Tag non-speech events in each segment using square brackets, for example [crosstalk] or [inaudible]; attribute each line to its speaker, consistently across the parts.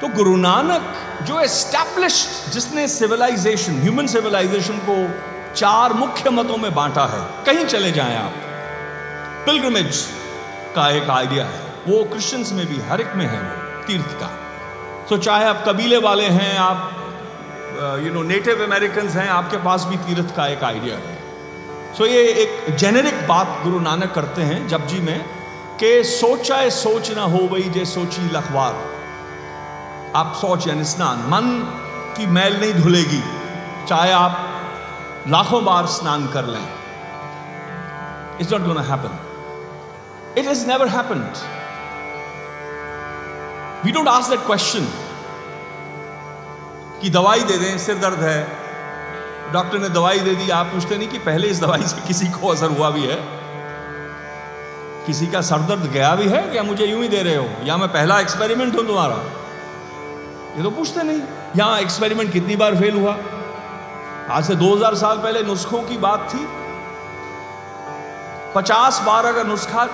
Speaker 1: तो गुरु नानक जो एस्टैब्लिश्ड जिसने सिविलाइजेशन ह्यूमन सिविलाइजेशन को चार मुख्य मतों में बांटा है कहीं चले जाएँ आप। पिलग्रमेज का एक आइडिया है। वो क्रिश्चियंस में भी हर एक में है तीर्थ का। So, चाहे आप कबीले वाले हैं आप यू नो नेटिव अमेरिकन हैं आपके पास भी तीर्थ का एक आइडिया है। सो so, ये एक जेनेरिक बात गुरु नानक करते हैं जपजी में कि सोचाए सोच ना हो वही जे सोची लखवार। आप सोच यानी स्नान। मन की मैल नहीं धुलेगी, चाहे आप लाखों बार स्नान कर लें। It's not gonna happen it is never happened we don't ask that question कि दवाई दे दें, सिर दर्द है। डॉक्टर ने दवाई दे दी, आप पूछते नहीं कि पहले इस दवाई से किसी को असर हुआ भी है? किसी का सर दर्द गया भी है क्या मुझे यूँ ही दे रहे हो? या मैं पहला एक्सपेरिमेंट हूँ तुम्हारा? ये तो पूछते नहीं। यहाँ एक्सपेरिमेंट कितनी बार फेल हुआ? आज से 2000 साल पहले नुस्खों की बात थी। 50 बार अगर नुस्खा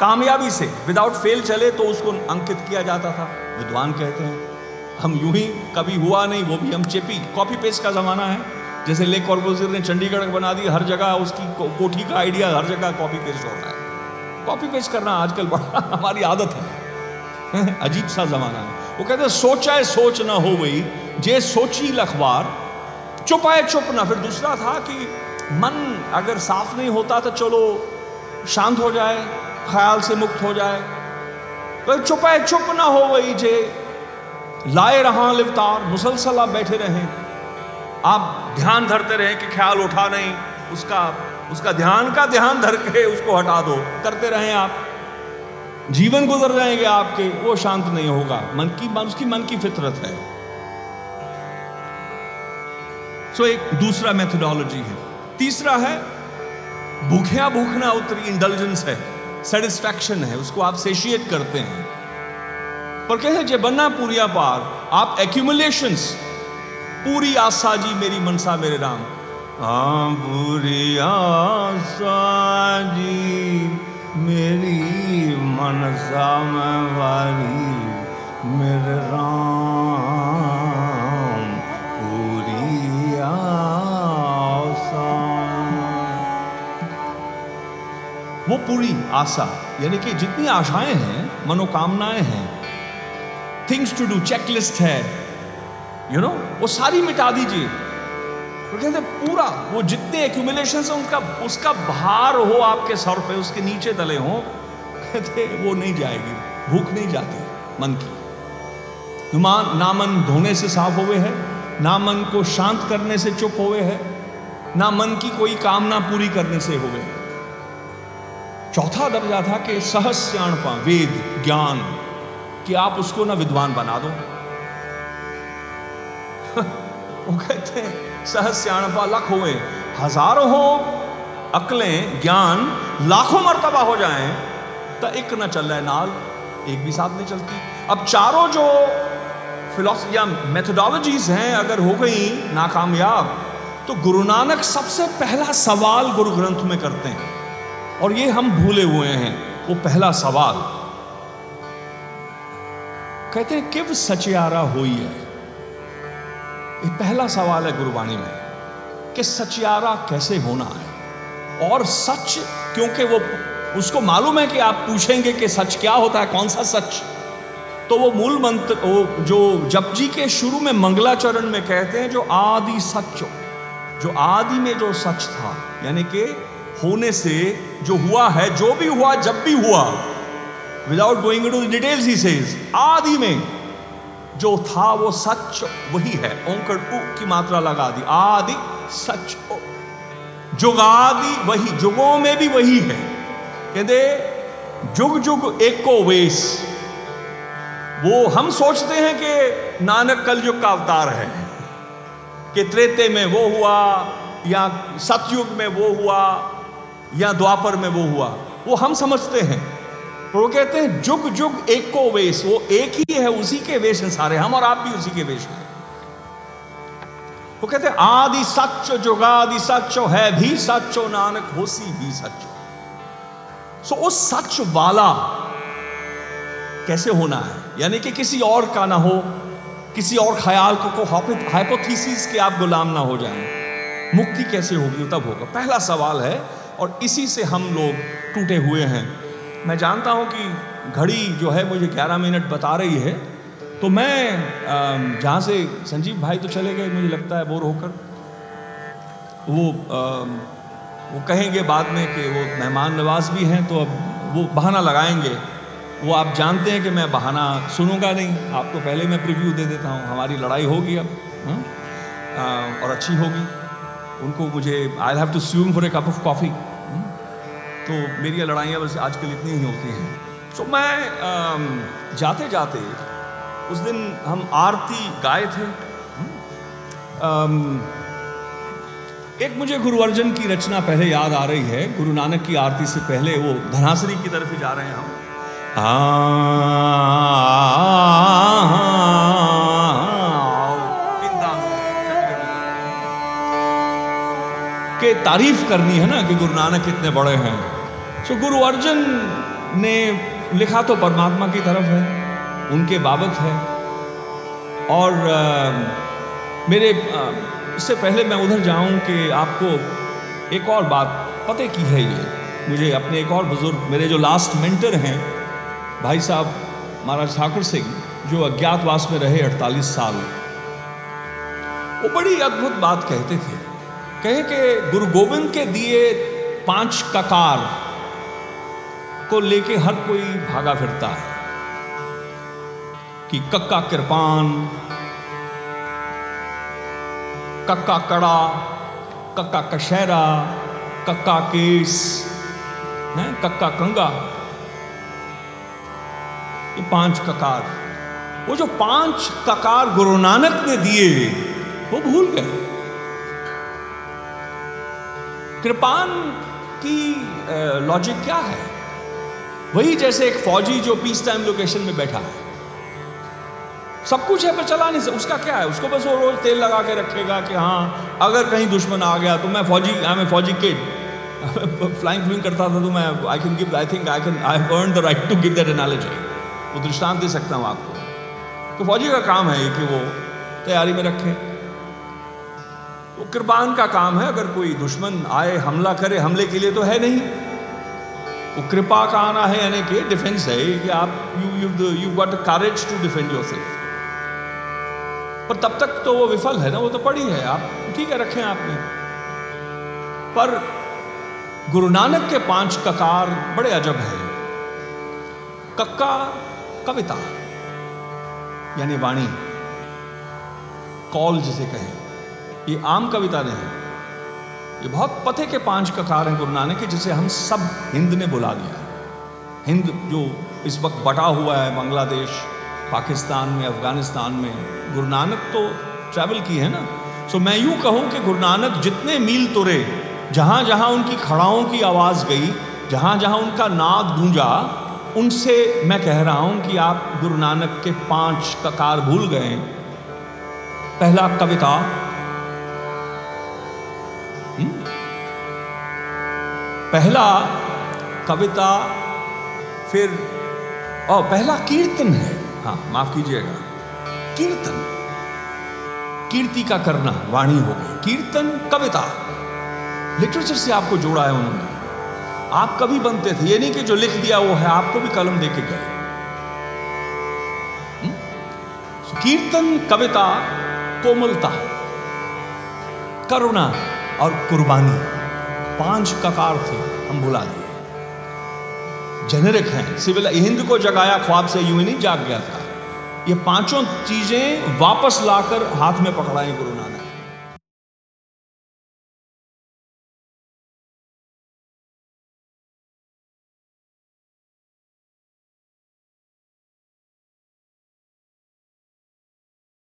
Speaker 1: कामयाबी से विदाउट फेल चले तो उसको अंकित किया जाता था। विद्वान कहते हैं, हम यूँ ही कभी हुआ नहीं, वो भी हम चेपी कॉपी पेस्ट का जमाना है। जैसे लेक कॉर्पोरेटर ने चंडीगढ़ बना दी, हर जगह उसकी कोठी का आइडिया हर जगह कॉपी पेस्ट हो रहा है। कॉपी पेस्ट करना आजकल बड़ा [laughs] हमारी आदत है। [laughs] अजीब सा जमाना है। वो कहते सोचा है, सोच ना हो गई जे सोची लखबार चुप आए, चुप ना। फिर दूसरा था कि मन अगर साफ़ नहीं होता तो चलो, शांत हो जाए, ख्याल से मुक्त हो जाए। तो चुप है चुप ना हो गई जे। लाए रहा लिवतार, मुसलसल आप बैठे रहें। आप ध्यान धरते रहें कि ख्याल उठा नहीं, उसका उसका ध्यान का ध्यान धर के उसको हटा दो। करते रहें आप। जीवन गुजर जाएँगे आपके, वो शांत नहीं होगा। मन की उसकी मन की फितरत है। सो एक दूसरा मेथोडोलॉजी है। तीसरा है, भूखिया भूखना उतरी इंटेलिजेंस है सेटिस्फैक्शन है, उसको आप सेशिएट करते हैं। पर कहते जे बनना पूरिया पार, आप एक्यूमुलेशन पूरी आशा जी मेरी मनसा मेरे राम। हाँ पूरी आशा जी। मेरी मनसा में वारी मेरे राम पूरी आशा वो पूरी आशा यानी कि जितनी आशाएँ हैं मनोकामनाएँ हैं थिंग्स टू डू चेकलिस्ट है यू you नो know, वो सारी मिटा दीजिए। तो कहते पूरा, वो जितने एक्यूमुलेशन है, उनका, उसका भार हो आपके सर पे, उसके नीचे तले हो, कहते वो नहीं जाएगी, भूख नहीं जाती, मन की। मान ना मन धोने से साफ़ हुए है ना मन को शांत करने से चुप हुए है, ना मन की कोई कामना पूरी करने से हुए है। चौथा दर्जा था कि सहस्याणपा वेद, ज्ञान, कि आप उसको ना विद्वान बना दो। वो कहते हैं सहस्याणपा लख हुए। हज़ारों हो, अकलें, ज्ञान, लाखों मरतबा हो जाए तो एक न चल रहा नाल, एक भी साथ नहीं चलती। अब चारों जो फिलोसफी या मेथोडोलॉजीज हैं, अगर हो गई नाकामयाब तो गुरु नानक सबसे पहला सवाल गुरु ग्रंथ में करते हैं। और ये हम भूले हुए हैं, वो पहला सवाल। कहते हैं, किव सचियारा हुई है? ये पहला सवाल है गुरुवाणी में, कि सचियारा कैसे होना है? और सच, क्योंकि वो, उसको मालूम है कि आप पूछेंगे कि सच क्या होता है, कौन सा सच? तो वो मूल मंत्र, वो जो जपजी के शुरू में मंगलाचरण में कहते हैं, जो आदि सच जो आदि में जो सच था, यानी कि होने से जो हुआ है, जो भी हुआ, जब भी हुआ without going to details he says आदि में। जो था वो सच वही है। ओंकर उ की मात्रा लगा दी। आदि सच जुगादि वही, जुगों में भी वही है। कहते, जुग जुग एक वेश। वो हम सोचते हैं कि नानक कल युग का अवतार है। कि त्रेते में वो हुआ, या सतयुग में वो हुआ, या द्वापर में वो हुआ। वो हम समझते हैं। वो कहते हैं, जुग जुग, एक को वेश, वो एक ही है, उसी के वेश हैं सारे, हम और आप भी उसी के वेश हैं। वो कहते हैं, आदि सच जुगादि सचो है भी सचो नानक, होसी भी सच सो उस सच वाला कैसे होना है? यानी कि किसी और का ना हो, किसी और ख्याल को को हाइपोथीसिस के आप गुलाम ना हो जाएँ। मुक्ति कैसे होगी तब होगा। पहला सवाल है, और इसी से हम लोग टूटे हुए हैं। मैं जानता हूँ कि घड़ी जो है मुझे 11 मिनट बता रही है। तो मैं जहाँ से संजीव भाई तो चले गए मुझे लगता है बोर होकर वो वो कहेंगे बाद में कि वो मेहमान नवाज़ भी हैं तो अब वो बहाना लगाएँगे। वो आप जानते हैं कि मैं बहाना सुनूँगा नहीं। आपको पहले मैं प्रिव्यू दे देता हूँ। हमारी लड़ाई होगी अब? आ, और अच्छी होगी। उनको मुझे I have to assume for a cup of coffee तो मेरी लड़ाइयाँ बस आजकल इतनी ही होती हैं। तो मैं जाते जाते उस दिन हम आरती गाए थे। एक मुझे गुरु अर्जन की रचना पहले याद आ रही है। गुरु नानक की आरती से पहले वो धनासरी की तरफ़ ही जा रहे हैं हम। के तारीफ़ करनी है ना कि गुरु नानक कितने बड़े हैं। सो गुरु अर्जन ने लिखा तो परमात्मा की तरफ़ है उनके बाबत है। और आ, मेरे इससे पहले मैं उधर जाऊँ कि आपको एक और बात पते की है ये। मुझे अपने एक और बुज़ुर्ग मेरे जो लास्ट मेंटर हैं भाई साहब महाराज ठाकुर सिंह जो अज्ञातवास में रहे 48 साल। वो बड़ी अद्भुत बात कहते थे। कहे कि गुरु गोविंद के दिए पाँच ककार को लेके हर कोई भागा फिरता है कि कक्का कृपान कक्का कड़ा, कक्का कशहरा, कक्का केस, है, कक्का कंगा। ये पाँच ककार। वो जो पाँच ककार गुरु नानक ने दिए, वो भूल गए। कृपान की लॉजिक क्या है? वही जैसे एक फौजी जो पीस टाइम लोकेशन में बैठा है। सब कुछ है पर चला नहीं उसका क्या है? उसको बस वो रोज तेल लगा के रखेगा कि हाँ अगर कहीं दुश्मन आ गया तो मैं फौजी आई एम फौजी किड फ्लाइंग फ्लूइंग करता था तो मैं I can give I think I can I earn the right to give that analogy वो दृष्टांत दे सकता हूँ आपको। तो फौजी का काम है कि वो तैयारी में रखे। वो कृपान का काम है। अगर कोई दुश्मन आए, हमला करे, हमले के लिए तो है नहीं। वो कृपा का आना है, यानी कि डिफेंस है, कि आप you you you got courage to defend yourself पर तब तक तो वो विफल है ना, वो तो पड़ी है, आप ठीक है, रखें आपने पर गुरु नानक के पाँच ककार बड़े अजब है। कक्का, कविता, यानी वाणी, कॉल जिसे कहें, ये आम कविता नहीं ये बहुत पते के पाँच ककार हैं गुरु नानक के जिसे हम सब हिंद ने बुला दिया हिंद जो इस वक्त बटा हुआ है बांग्लादेश, पाकिस्तान में, अफ़गानिस्तान में, गुरु नानक तो ट्रैवल की है ना? सो मैं यूँ कहूँ कि गुरु नानक जितने मील तुरे जहाँ जहाँ उनकी खड़ाओं की आवाज़ गई जहाँ जहाँ उनका नाद गूंजा, उनसे मैं कह रहा हूँ कि आप गुरु नानक के पाँच ककार भूल गए पहला कविता पहला कविता, फिर और पहला कीर्तन है। हाँ माफ़ कीजिएगा। कीर्तन। कीर्ति का करना वाणी हो गई। कीर्तन, कविता। लिटरेचर से आपको जोड़ा है उन्होंने। आप कभी बनते थे। ये नहीं कि जो लिख दिया वो है, आपको भी कलम दे के गए। हम्म? कीर्तन, कविता, कोमलता, करुणा और कुर्बानी। पाँच ककार थे, हम भुला दिए। जेनेरिक हैं, सिविल, हिंद को जगाया, ख्वाब से यूँ नहीं जाग गया था। ये पाँचों चीज़ें वापस लाकर हाथ में पकड़ाई गुरु नानक।